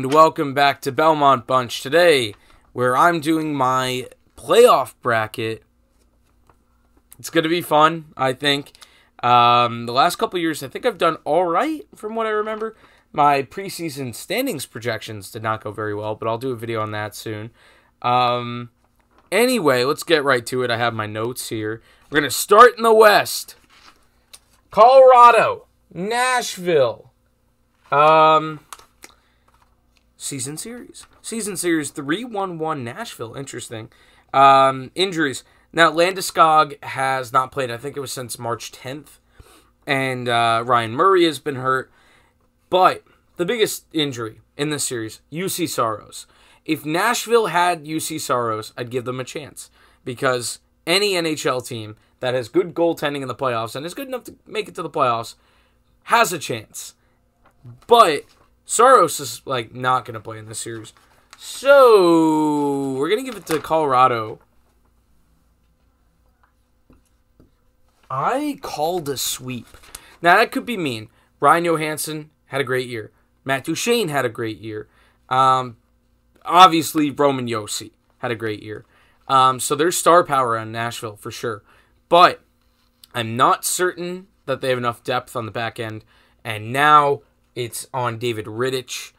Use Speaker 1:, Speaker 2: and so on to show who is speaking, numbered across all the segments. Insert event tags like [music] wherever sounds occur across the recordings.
Speaker 1: and welcome back to Belmont Bunch today, where I'm doing my playoff bracket. It's going to be fun, I think. Um, the last couple years, I think I've done all right from what I remember. My preseason standings projections did not go very well, but I'll do a video on that soon. Um, anyway, let's get right to it. I have my notes here. We're going to start in the West Colorado, Nashville. Um, season series. Season series 3 1 1 Nashville. Interesting. Um, injuries. Now, Landeskog has not played, I think it was since March 10th. And uh, Ryan Murray has been hurt. But the biggest injury in this series, Juuse Saros. If Nashville had Juuse Saros, I'd give them a chance. Because any NHL team that has good goaltending in the playoffs and is good enough to make it to the playoffs has a chance. But Saros is like not going to play in this series. So we're going to give it to Colorado. I called a sweep. Now that could be mean. Ryan Johansen had a great year. Matt Duchene had a great year. Um, obviously, Roman Josi had a great year. Um, so there's star power on Nashville for sure. But I'm not certain that they have enough depth on the back end. And now it's on David Rittich.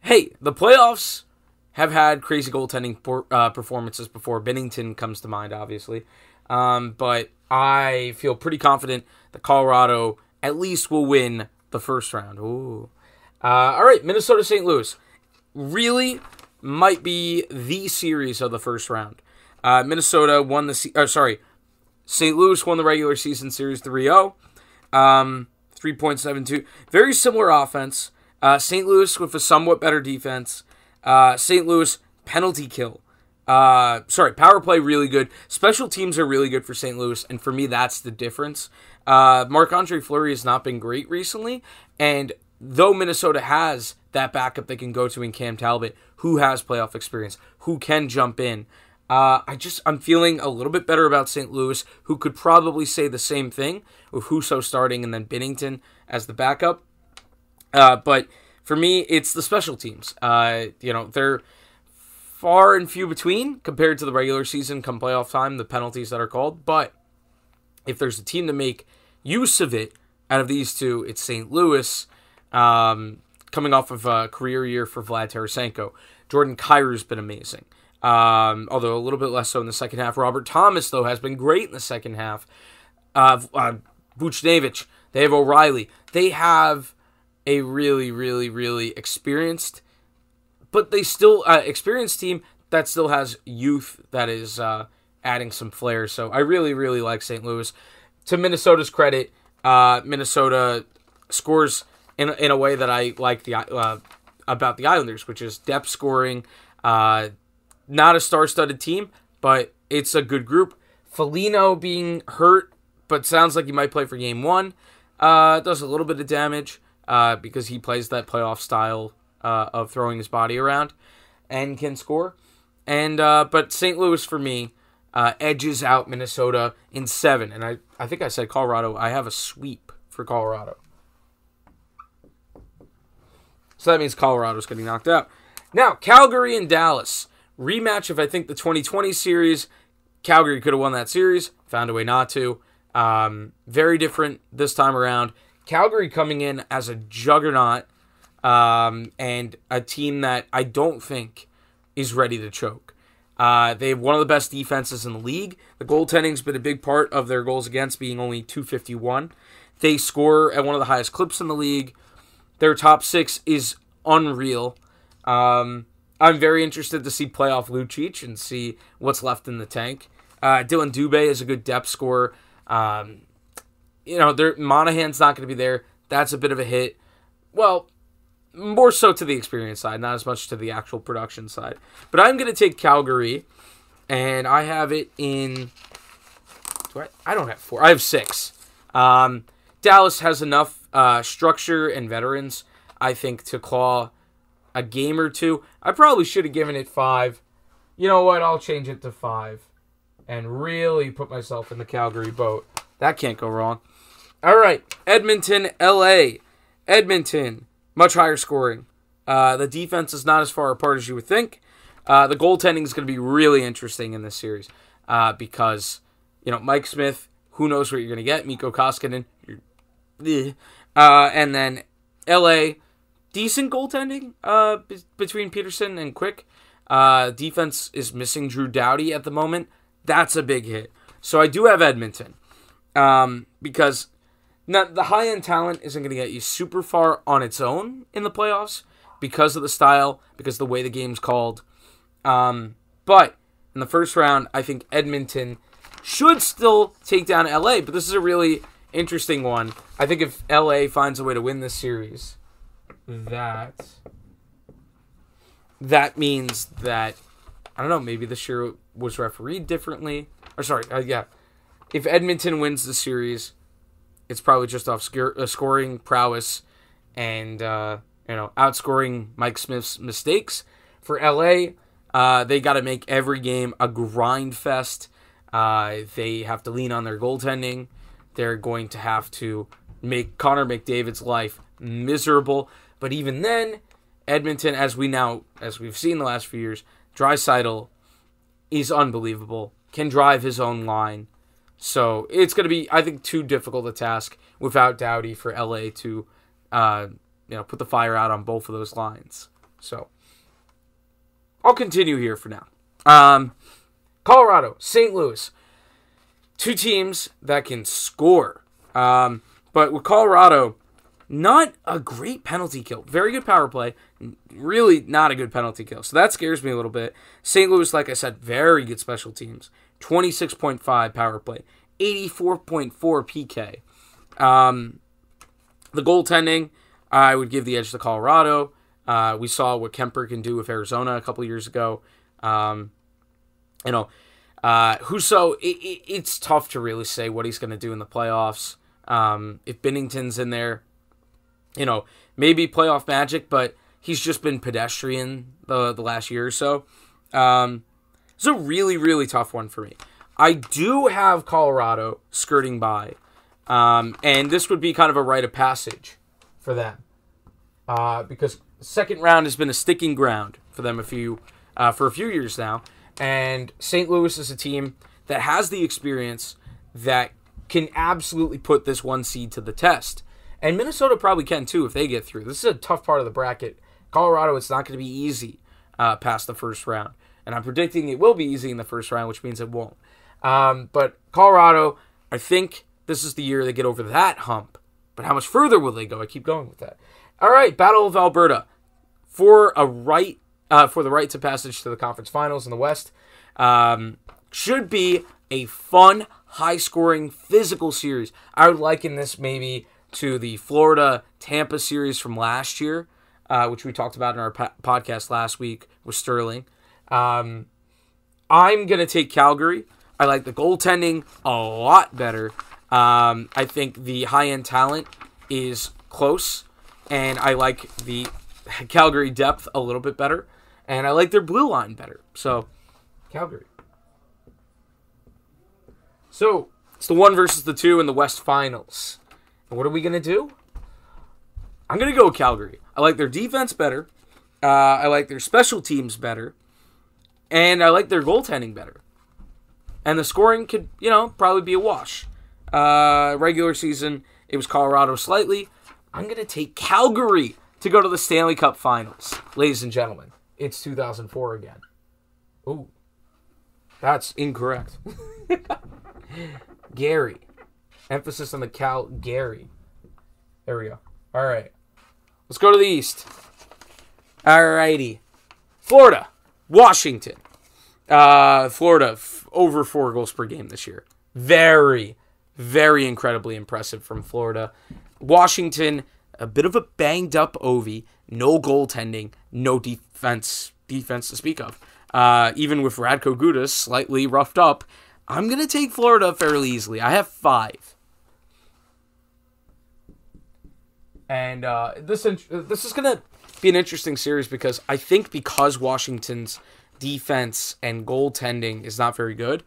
Speaker 1: Hey, the playoffs have had crazy goaltending por- uh, performances before. Binnington comes to mind, obviously. Um, but I feel pretty confident that Colorado at least will win the first round. Ooh. Uh, all right, Minnesota St. Louis really might be the series of the first round. Uh, Minnesota won the se- uh, sorry, St. Louis won the regular season series 3-0. Um, 3.72. Very similar offense. Uh, St. Louis with a somewhat better defense. Uh, St. Louis penalty kill. Uh, sorry, power play really good. Special teams are really good for St. Louis, and for me, that's the difference. Uh, Marc Andre Fleury has not been great recently, and though Minnesota has that backup they can go to in Cam Talbot, who has playoff experience, who can jump in, uh, I just I'm feeling a little bit better about St. Louis, who could probably say the same thing with Husso starting and then Binnington as the backup. Uh, but for me, it's the special teams. Uh, you know, they're far and few between compared to the regular season come playoff time, the penalties that are called. But if there's a team to make use of it out of these two, it's St. Louis, um, coming off of a career year for Vlad Tarasenko. Jordan Kyrou's been amazing. Um, although a little bit less so in the second half. Robert Thomas, though, has been great in the second half. Uh, uh, they have O'Reilly. They have a really, really, really experienced, but they still uh, experienced team that still has youth that is uh, adding some flair. So I really, really like St. Louis. To Minnesota's credit, uh, Minnesota scores in in a way that I like the uh, about the Islanders, which is depth scoring. Not a star-studded team, but it's a good group. Foligno being hurt, but sounds like he might play for game one. Uh, does a little bit of damage uh, because he plays that playoff style uh, of throwing his body around and can score. And uh, but St. Louis for me uh, edges out Minnesota in seven, and I I think I said Colorado. I have a sweep for Colorado. So that means Colorado's getting knocked out. Now Calgary and Dallas rematch of I think the 2020 series. Calgary could have won that series, found a way not to. Um, very different this time around. Calgary coming in as a juggernaut um, and a team that I don't think is ready to choke. Uh, they have one of the best defenses in the league. The goaltending's been a big part of their goals against, being only 251. They score at one of the highest clips in the league. Their top six is unreal. Um, I'm very interested to see playoff Lucic and see what's left in the tank. Uh, Dillon Dubé is a good depth scorer. Um, you know, there Monahan's not going to be there. That's a bit of a hit. Well, more so to the experience side, not as much to the actual production side. But I'm going to take Calgary, and I have it in. Do I? I don't have four. I have six. Um, Dallas has enough uh, structure and veterans, I think, to claw a game or two. I probably should have given it five. You know what? I'll change it to five and really put myself in the Calgary boat. That can't go wrong. All right, Edmonton, LA. Edmonton, much higher scoring. Uh, the defense is not as far apart as you would think. Uh, the goaltending is going to be really interesting in this series uh, because you know Mike Smith. Who knows what you're going to get? Mikko Koskinen. Uh, and then L.A. Decent goaltending uh, b- between Petersen and Quick. Uh, defense is missing Drew Doughty at the moment. That's a big hit. So I do have Edmonton um, because now the high end talent isn't going to get you super far on its own in the playoffs because of the style, because of the way the game's called. Um, but in the first round, I think Edmonton should still take down LA. But this is a really interesting one. I think if LA finds a way to win this series, that that means that I don't know. Maybe this year was refereed differently. Or sorry, uh, yeah. If Edmonton wins the series, it's probably just off uh, scoring prowess and uh, you know outscoring Mike Smith's mistakes. For LA, uh, they got to make every game a grind fest. Uh, they have to lean on their goaltending. They're going to have to make Connor McDavid's life miserable. But even then, Edmonton, as we now, as we've seen the last few years, Draisaitl is unbelievable. Can drive his own line. So it's going to be, I think, too difficult a task without Doughty for LA to, uh, you know, put the fire out on both of those lines. So I'll continue here for now. Um, Colorado, St. Louis, two teams that can score. Um, but with Colorado, not a great penalty kill. Very good power play. Really not a good penalty kill. So that scares me a little bit. St. Louis, like I said, very good special teams. 26.5 power play, 84.4 PK. Um, the goaltending, I would give the edge to Colorado. Uh, we saw what Kuemper can do with Arizona a couple years ago. Um, you know, uh, Husso, it, it, it's tough to really say what he's going to do in the playoffs. Um, if Binnington's in there, you know, maybe playoff magic, but he's just been pedestrian the the last year or so. Um, it's a really really tough one for me. I do have Colorado skirting by, um, and this would be kind of a rite of passage for them uh, because second round has been a sticking ground for them a few uh, for a few years now, and St. Louis is a team that has the experience that can absolutely put this one seed to the test. And Minnesota probably can too if they get through. This is a tough part of the bracket. Colorado, it's not going to be easy uh, past the first round. And I'm predicting it will be easy in the first round, which means it won't. Um, but Colorado, I think this is the year they get over that hump. But how much further will they go? I keep going with that. All right, Battle of Alberta for a right uh, for the right to passage to the conference finals in the West. Um, should be a fun, high-scoring, physical series. I would liken this maybe to the Florida Tampa series from last year, uh, which we talked about in our po- podcast last week with Sterling. Um, I'm going to take Calgary. I like the goaltending a lot better. Um, I think the high end talent is close, and I like the [laughs] Calgary depth a little bit better, and I like their blue line better. So, Calgary. So, it's the one versus the two in the West Finals. What are we going to do? I'm going to go Calgary. I like their defense better. Uh, I like their special teams better. And I like their goaltending better. And the scoring could, you know, probably be a wash. Uh, regular season, it was Colorado slightly. I'm going to take Calgary to go to the Stanley Cup Finals. Ladies and gentlemen, it's 2004 again. Ooh. That's incorrect. [laughs] Gary. Emphasis on the Cal Gary. There we go. All right. Let's go to the East. All righty. Florida. Washington. Uh, Florida, f- over four goals per game this year. Very, very incredibly impressive from Florida. Washington, a bit of a banged up Ovi. No goaltending, no defense defense to speak of. Uh, even with Radko Gudas slightly roughed up, I'm to take Florida fairly easily. I have five. And uh, this this is gonna be an interesting series because I think because Washington's defense and goaltending is not very good,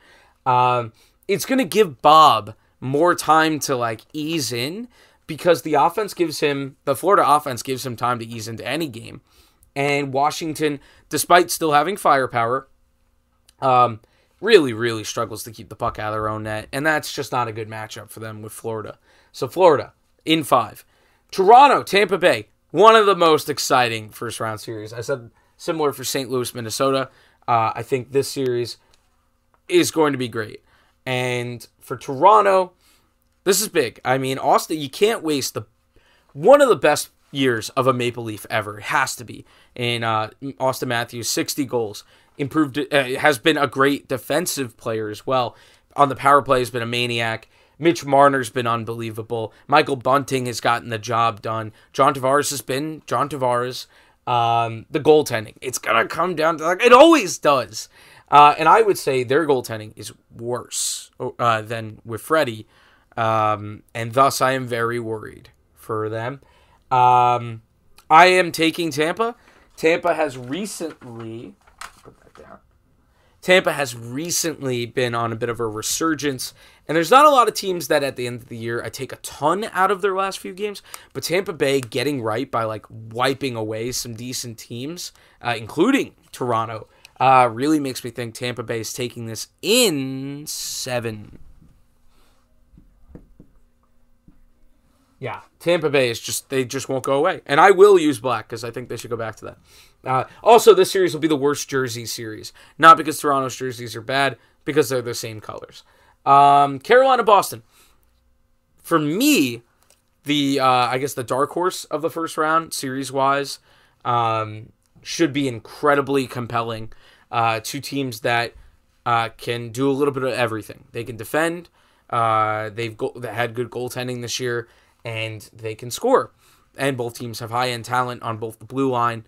Speaker 1: um, it's gonna give Bob more time to like ease in because the offense gives him the Florida offense gives him time to ease into any game. And Washington, despite still having firepower, um, really, really struggles to keep the puck out of their own net. And that's just not a good matchup for them with Florida. So, Florida in five. Toronto, Tampa Bay, one of the most exciting first round series. I said similar for St. Louis, Minnesota. Uh, I think this series is going to be great. And for Toronto, this is big. I mean, Austin, you can't waste the one of the best years of a Maple Leaf ever. It has to be. In uh, Auston Matthews, 60 goals, improved, uh, has been a great defensive player as well. On the power play, has been a maniac. Mitch Marner's been unbelievable. Michael Bunting has gotten the job done. John Tavares has been John Tavares. Um, the goaltending, it's gonna come down to like it always does. Uh, and I would say their goaltending is worse uh, than with Freddie, um, and thus I am very worried for them. Um, I am taking Tampa. Tampa has recently put that down. Tampa has recently been on a bit of a resurgence, and there's not a lot of teams that at the end of the year I take a ton out of their last few games. But Tampa Bay getting right by like wiping away some decent teams, uh, including Toronto, uh, really makes me think Tampa Bay is taking this in seven. Yeah, Tampa Bay is just they just won't go away, and I will use black because I think they should go back to that. Uh, also, this series will be the worst jersey series, not because Toronto's jerseys are bad, because they're the same colors. Um, Carolina Boston. For me, the uh, I guess the dark horse of the first round series wise um, should be incredibly compelling. Uh, two teams that uh, can do a little bit of everything. They can defend. Uh, they've go- they had good goaltending this year and they can score. And both teams have high end talent on both the blue line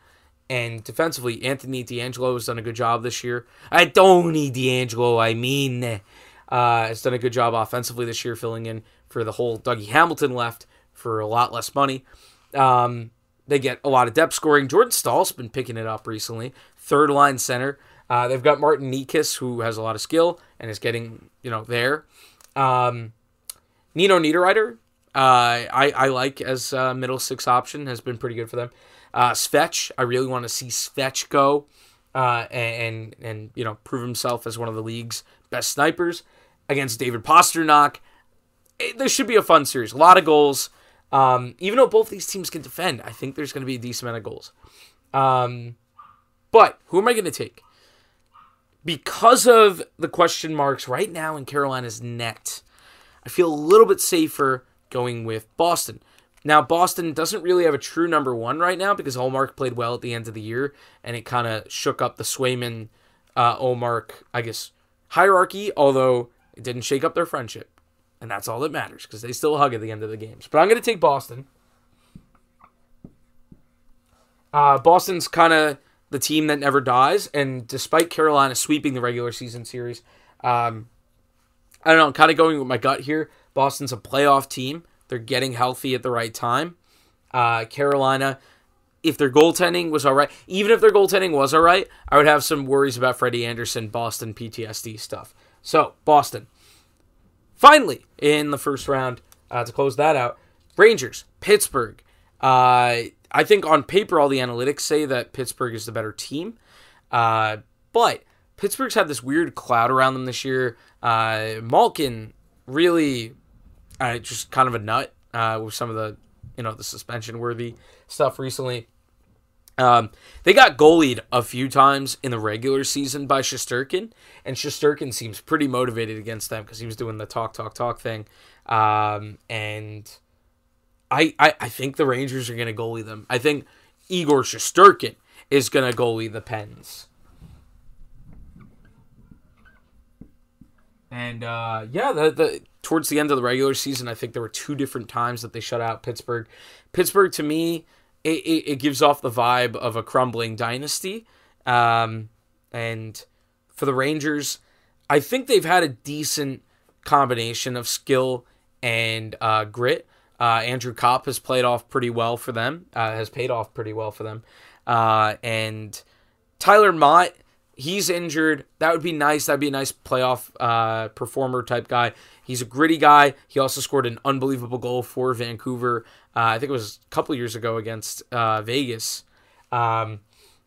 Speaker 1: and defensively. Anthony DeAngelo has done a good job this year. I don't need DeAngelo, I mean, uh, has done a good job offensively this year, filling in for the whole Dougie Hamilton left for a lot less money. Um, they get a lot of depth scoring. Jordan Staal's been picking it up recently. Third line center. Uh, they've got Martin Necas, who has a lot of skill and is getting, you know, there. Um, Nino Niederreiter uh, I, I like as a middle six option has been pretty good for them. Uh, Svetch, I really want to see Svetch go uh, and and you know prove himself as one of the league's best snipers against David Pastrnak. It, this should be a fun series. A lot of goals. Um, even though both these teams can defend, I think there's going to be a decent amount of goals. Um, but who am I going to take? Because of the question marks right now in Carolina's net, I feel a little bit safer going with Boston. Now, Boston doesn't really have a true number one right now because Ullmark played well at the end of the year, and it kind of shook up the Swayman uh, I guess, hierarchy, although it didn't shake up their friendship. And that's all that matters because they still hug at the end of the games. But I'm going to take Boston. Uh, Boston's kind of the team that never dies, and despite Carolina sweeping the regular season series, um, I don't know, I'm kind of going with my gut here. Boston's a playoff team. They're getting healthy at the right time. Uh, Carolina, if their goaltending was all right, even if their goaltending was all right, I would have some worries about Freddie Andersen, Boston PTSD stuff. So, Boston. Finally, in the first round, uh, to close that out, Rangers, Pittsburgh. Uh, I think on paper, all the analytics say that Pittsburgh is the better team. Uh, but Pittsburgh's had this weird cloud around them this year. Uh, Malkin really uh, just kind of a nut uh, with some of the you know the suspension worthy stuff recently. Um, they got goalied a few times in the regular season by Shesterkin, and Shesterkin seems pretty motivated against them because he was doing the talk, talk, talk thing. Um, and I, I, I think the Rangers are going to goalie them. I think Igor Shesterkin is going to goalie the Pens. And uh, yeah, the, the towards the end of the regular season, I think there were two different times that they shut out Pittsburgh. Pittsburgh, to me, it, it, it gives off the vibe of a crumbling dynasty. Um, and for the Rangers, I think they've had a decent combination of skill and uh, grit. Uh, Andrew Copp has played off pretty well for them, uh, has paid off pretty well for them. Uh, and Tyler Motte he's injured. That would be nice. That'd be a nice playoff uh, performer type guy. He's a gritty guy. He also scored an unbelievable goal for Vancouver. Uh, I think it was a couple years ago against uh, Vegas. Um,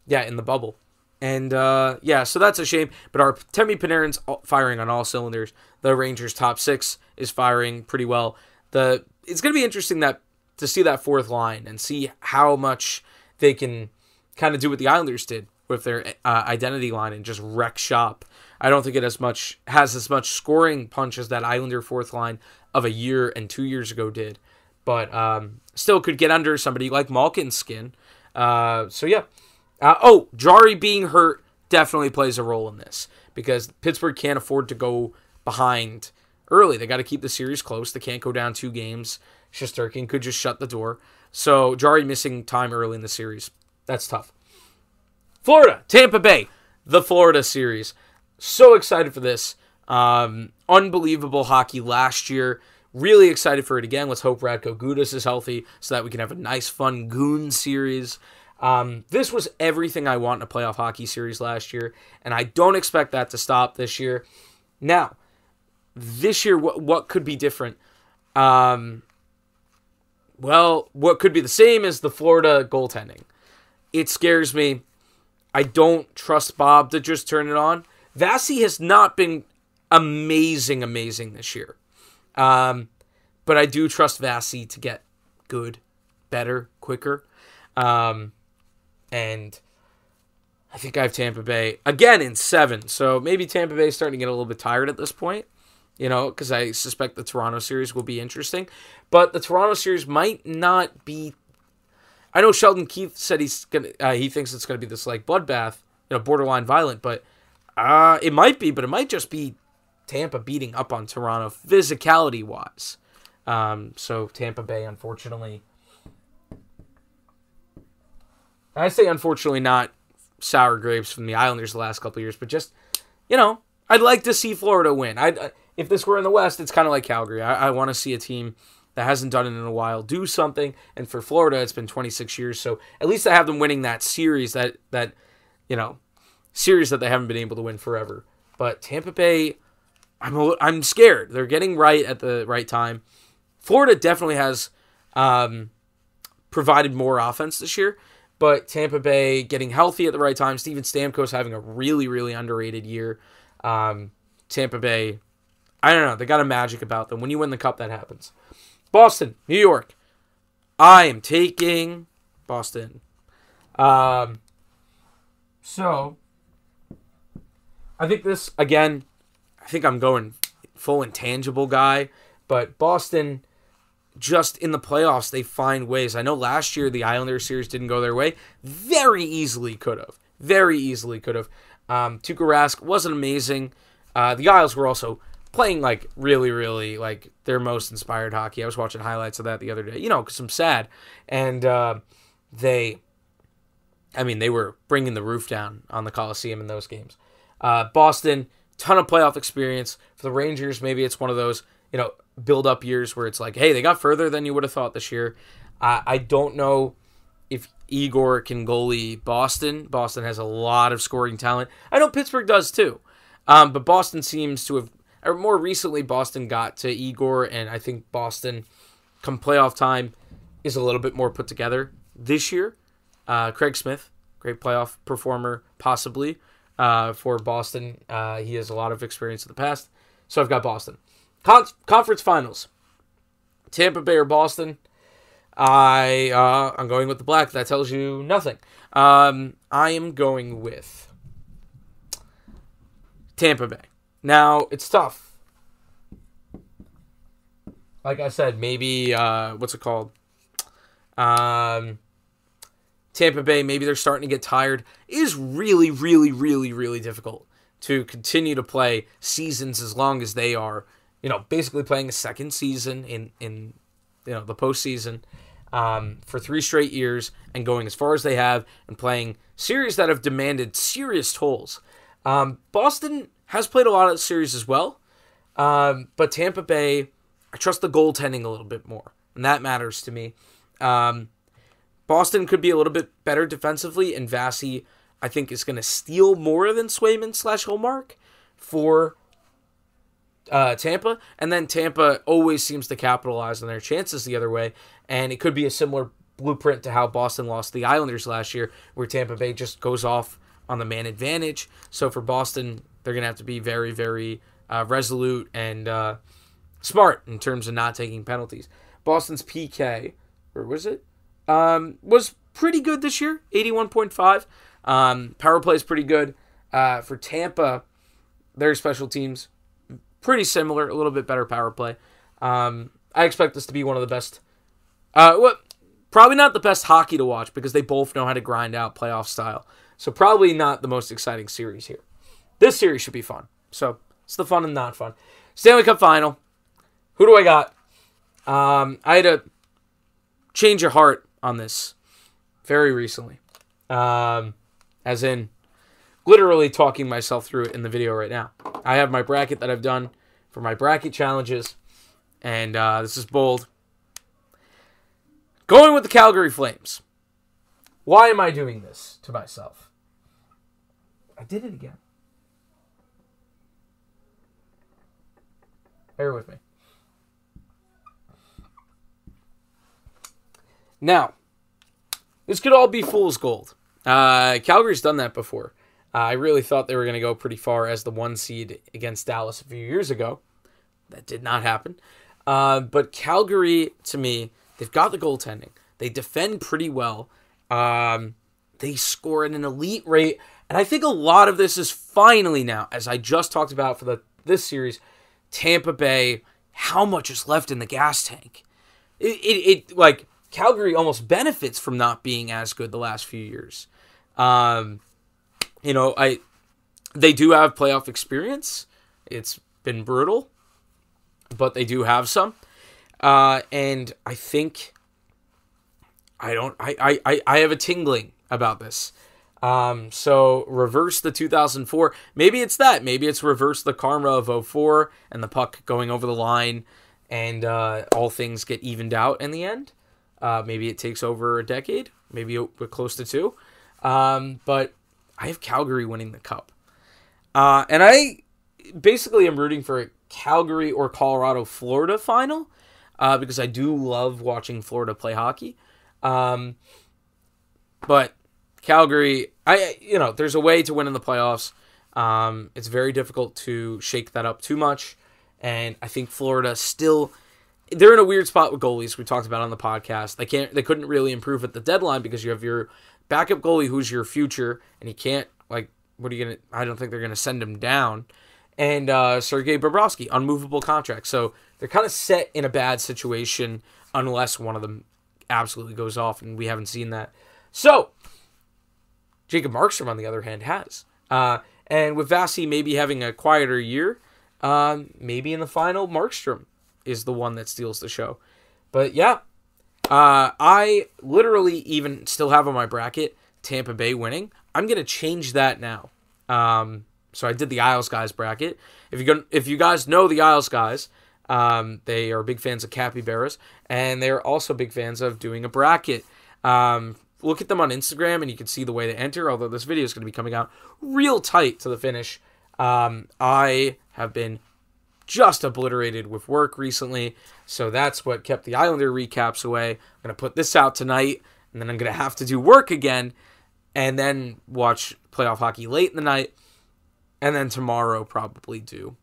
Speaker 1: yeah, in the bubble. And uh, yeah, so that's a shame. But our Temi Panarin's firing on all cylinders. The Rangers' top six is firing pretty well. The it's going to be interesting that to see that fourth line and see how much they can kind of do what the Islanders did with their uh, identity line and just wreck shop. I don't think it as much has as much scoring punch as that Islander fourth line of a year and two years ago did, but um, still could get under somebody like Malkin's skin. Uh, so yeah. Uh, oh, Jarry being hurt definitely plays a role in this because Pittsburgh can't afford to go behind early. They got to keep the series close. They can't go down two games. Shesterkin could just shut the door. So Jarry missing time early in the series. That's tough. Florida, Tampa Bay, the Florida series. So excited for this. Um, unbelievable hockey last year. Really excited for it again. Let's hope Radko Gudas is healthy so that we can have a nice, fun goon series. Um, this was everything I want in a playoff hockey series last year, and I don't expect that to stop this year. Now, this year, what what could be different? Um, well, what could be the same is the Florida goaltending? It scares me. I don't trust Bob to just turn it on. Vasi has not been amazing, amazing this year. Um, but I do trust Vasi to get good, better, quicker. Um, and I think I have Tampa Bay again in seven. So maybe Tampa Bay is starting to get a little bit tired at this point you know, because I suspect the Toronto series will be interesting. But the Toronto series might not be. I know Sheldon Keefe said he's gonna. Uh, he thinks it's gonna be this like bloodbath, you know, borderline violent. But uh, it might be, but it might just be Tampa beating up on Toronto physicality wise. Um, so Tampa Bay, unfortunately, I say unfortunately not sour grapes from the Islanders the last couple of years, but just you know, I'd like to see Florida win. I if this were in the West, it's kind of like Calgary. I, I want to see a team that hasn't done it in a while do something. And for Florida, it's been 26 years, so at least I have them winning that series that that you know series that they haven't been able to win forever. But Tampa Bay, I'm a, I'm scared. They're getting right at the right time. Florida definitely has um, provided more offense this year, but Tampa Bay getting healthy at the right time. Steven Stamkos having a really really underrated year. Um, Tampa Bay I don't know. They got a magic about them. When you win the cup, that happens. Boston, New York. I am taking Boston. Um, so I think this again. I think I'm going full intangible guy, but Boston just in the playoffs they find ways. I know last year the Islander series didn't go their way. Very easily could have. Very easily could have. Um, Tuukka Rask wasn't amazing. Uh, the Isles were also playing like really, really like their most inspired hockey. I was watching highlights of that the other day, you know, because I'm sad. And uh, they, I mean, they were bringing the roof down on the Coliseum in those games. Uh, Boston, ton of playoff experience. For the Rangers, maybe it's one of those, you know, build up years where it's like, hey, they got further than you would have thought this year. I don't know if Igor can goalie Boston. Boston has a lot of scoring talent. I know Pittsburgh does too. Um, but Boston seems to have or more recently, Boston got to Igor, and I think Boston, come playoff time, is a little bit more put together this year. Uh, Craig Smith, great playoff performer, possibly uh, for Boston. Uh, he has a lot of experience in the past, so I've got Boston. Con- conference finals, Tampa Bay or Boston. I uh, I'm going with the black. That tells you nothing. Um, I am going with Tampa Bay. Now it's tough. Like I said, maybe uh, what's it called? Um, Tampa Bay. Maybe they're starting to get tired. It is really, really, really, really difficult to continue to play seasons as long as they are. You know, basically playing a second season in in you know the postseason um, for three straight years and going as far as they have and playing series that have demanded serious tolls. Um, Boston has played a lot of the series as well. Um, but Tampa Bay, I trust the goaltending a little bit more, and that matters to me. Um, Boston could be a little bit better defensively, and Vasi, I think, is going to steal more than Swayman slash Ullmark for uh, Tampa. And then Tampa always seems to capitalize on their chances the other way, and it could be a similar blueprint to how Boston lost the Islanders last year, where Tampa Bay just goes off on the man advantage. So for Boston, they're going to have to be very, very uh, resolute and uh, smart in terms of not taking penalties. Boston's PK, or was it? Um, was pretty good this year, 81.5. Um, power play is pretty good. Uh, for Tampa, their special teams, pretty similar, a little bit better power play. Um, I expect this to be one of the best. Uh? Probably not the best hockey to watch because they both know how to grind out playoff style. So probably not the most exciting series here. This series should be fun. So it's the fun and not fun. Stanley Cup final. Who do I got? Um, I had to change your heart on this very recently. Um, as in, literally talking myself through it in the video right now. I have my bracket that I've done for my bracket challenges, and uh, this is bold. Going with the Calgary Flames. Why am I doing this to myself? I did it again. Bear with me. Now, this could all be fool's gold. Uh, Calgary's done that before. Uh, I really thought they were going to go pretty far as the one seed against Dallas a few years ago. That did not happen. Uh, but Calgary, to me, they've got the goaltending. They defend pretty well. Um, they score at an elite rate. And I think a lot of this is finally now, as I just talked about for the this series, Tampa Bay, how much is left in the gas tank? It, it, it like Calgary almost benefits from not being as good the last few years. Um, you know, I they do have playoff experience. It's been brutal, but they do have some. Uh, and I think I don't I, I, I have a tingling about this. Um, so reverse the 2004. Maybe it's that. Maybe it's reverse the karma of 04 and the puck going over the line and uh, all things get evened out in the end. Uh, maybe it takes over a decade. Maybe we're close to two. Um, but I have Calgary winning the cup. Uh, and I basically am rooting for a Calgary or Colorado Florida final uh, because I do love watching Florida play hockey. Um, but Calgary, I you know, there's a way to win in the playoffs. Um, it's very difficult to shake that up too much, and I think Florida still they're in a weird spot with goalies. We talked about on the podcast. They can't they couldn't really improve at the deadline because you have your backup goalie who's your future, and he can't like what are you gonna? I don't think they're gonna send him down. And uh, Sergei Bobrovsky, unmovable contract. So they're kind of set in a bad situation unless one of them absolutely goes off, and we haven't seen that. So Jacob Markstrom, on the other hand, has. Uh, and with Vasi maybe having a quieter year, um, maybe in the final, Markstrom is the one that steals the show. But yeah, uh, I literally even still have on my bracket Tampa Bay winning. I'm gonna change that now. Um, so I did the Isles guys bracket. If you if you guys know the Isles guys, um, they are big fans of capybaras, and they're also big fans of doing a bracket. Um, look at them on Instagram and you can see the way they enter. Although this video is going to be coming out real tight to the finish. Um, I have been just obliterated with work recently, so that's what kept the Islander recaps away. I'm going to put this out tonight, and then I'm going to have to do work again, and then watch playoff hockey late in the night, and then tomorrow probably do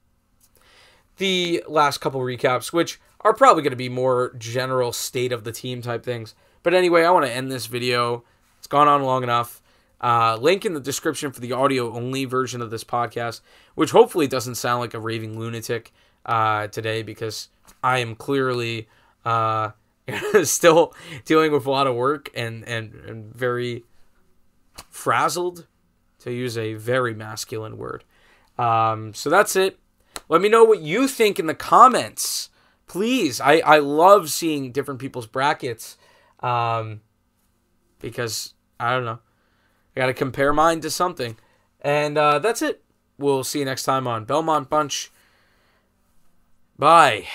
Speaker 1: the last couple recaps, which are probably going to be more general state of the team type things. But anyway, I want to end this video. It's gone on long enough. Uh, link in the description for the audio only version of this podcast, which hopefully doesn't sound like a raving lunatic uh, today because I am clearly uh, [laughs] still dealing with a lot of work and, and, and very frazzled, to use a very masculine word. Um, so that's it. Let me know what you think in the comments. Please. I, I love seeing different people's brackets. Um, because I don't know. I got to compare mine to something. And uh, that's it. We'll see you next time on Belmont Bunch. Bye.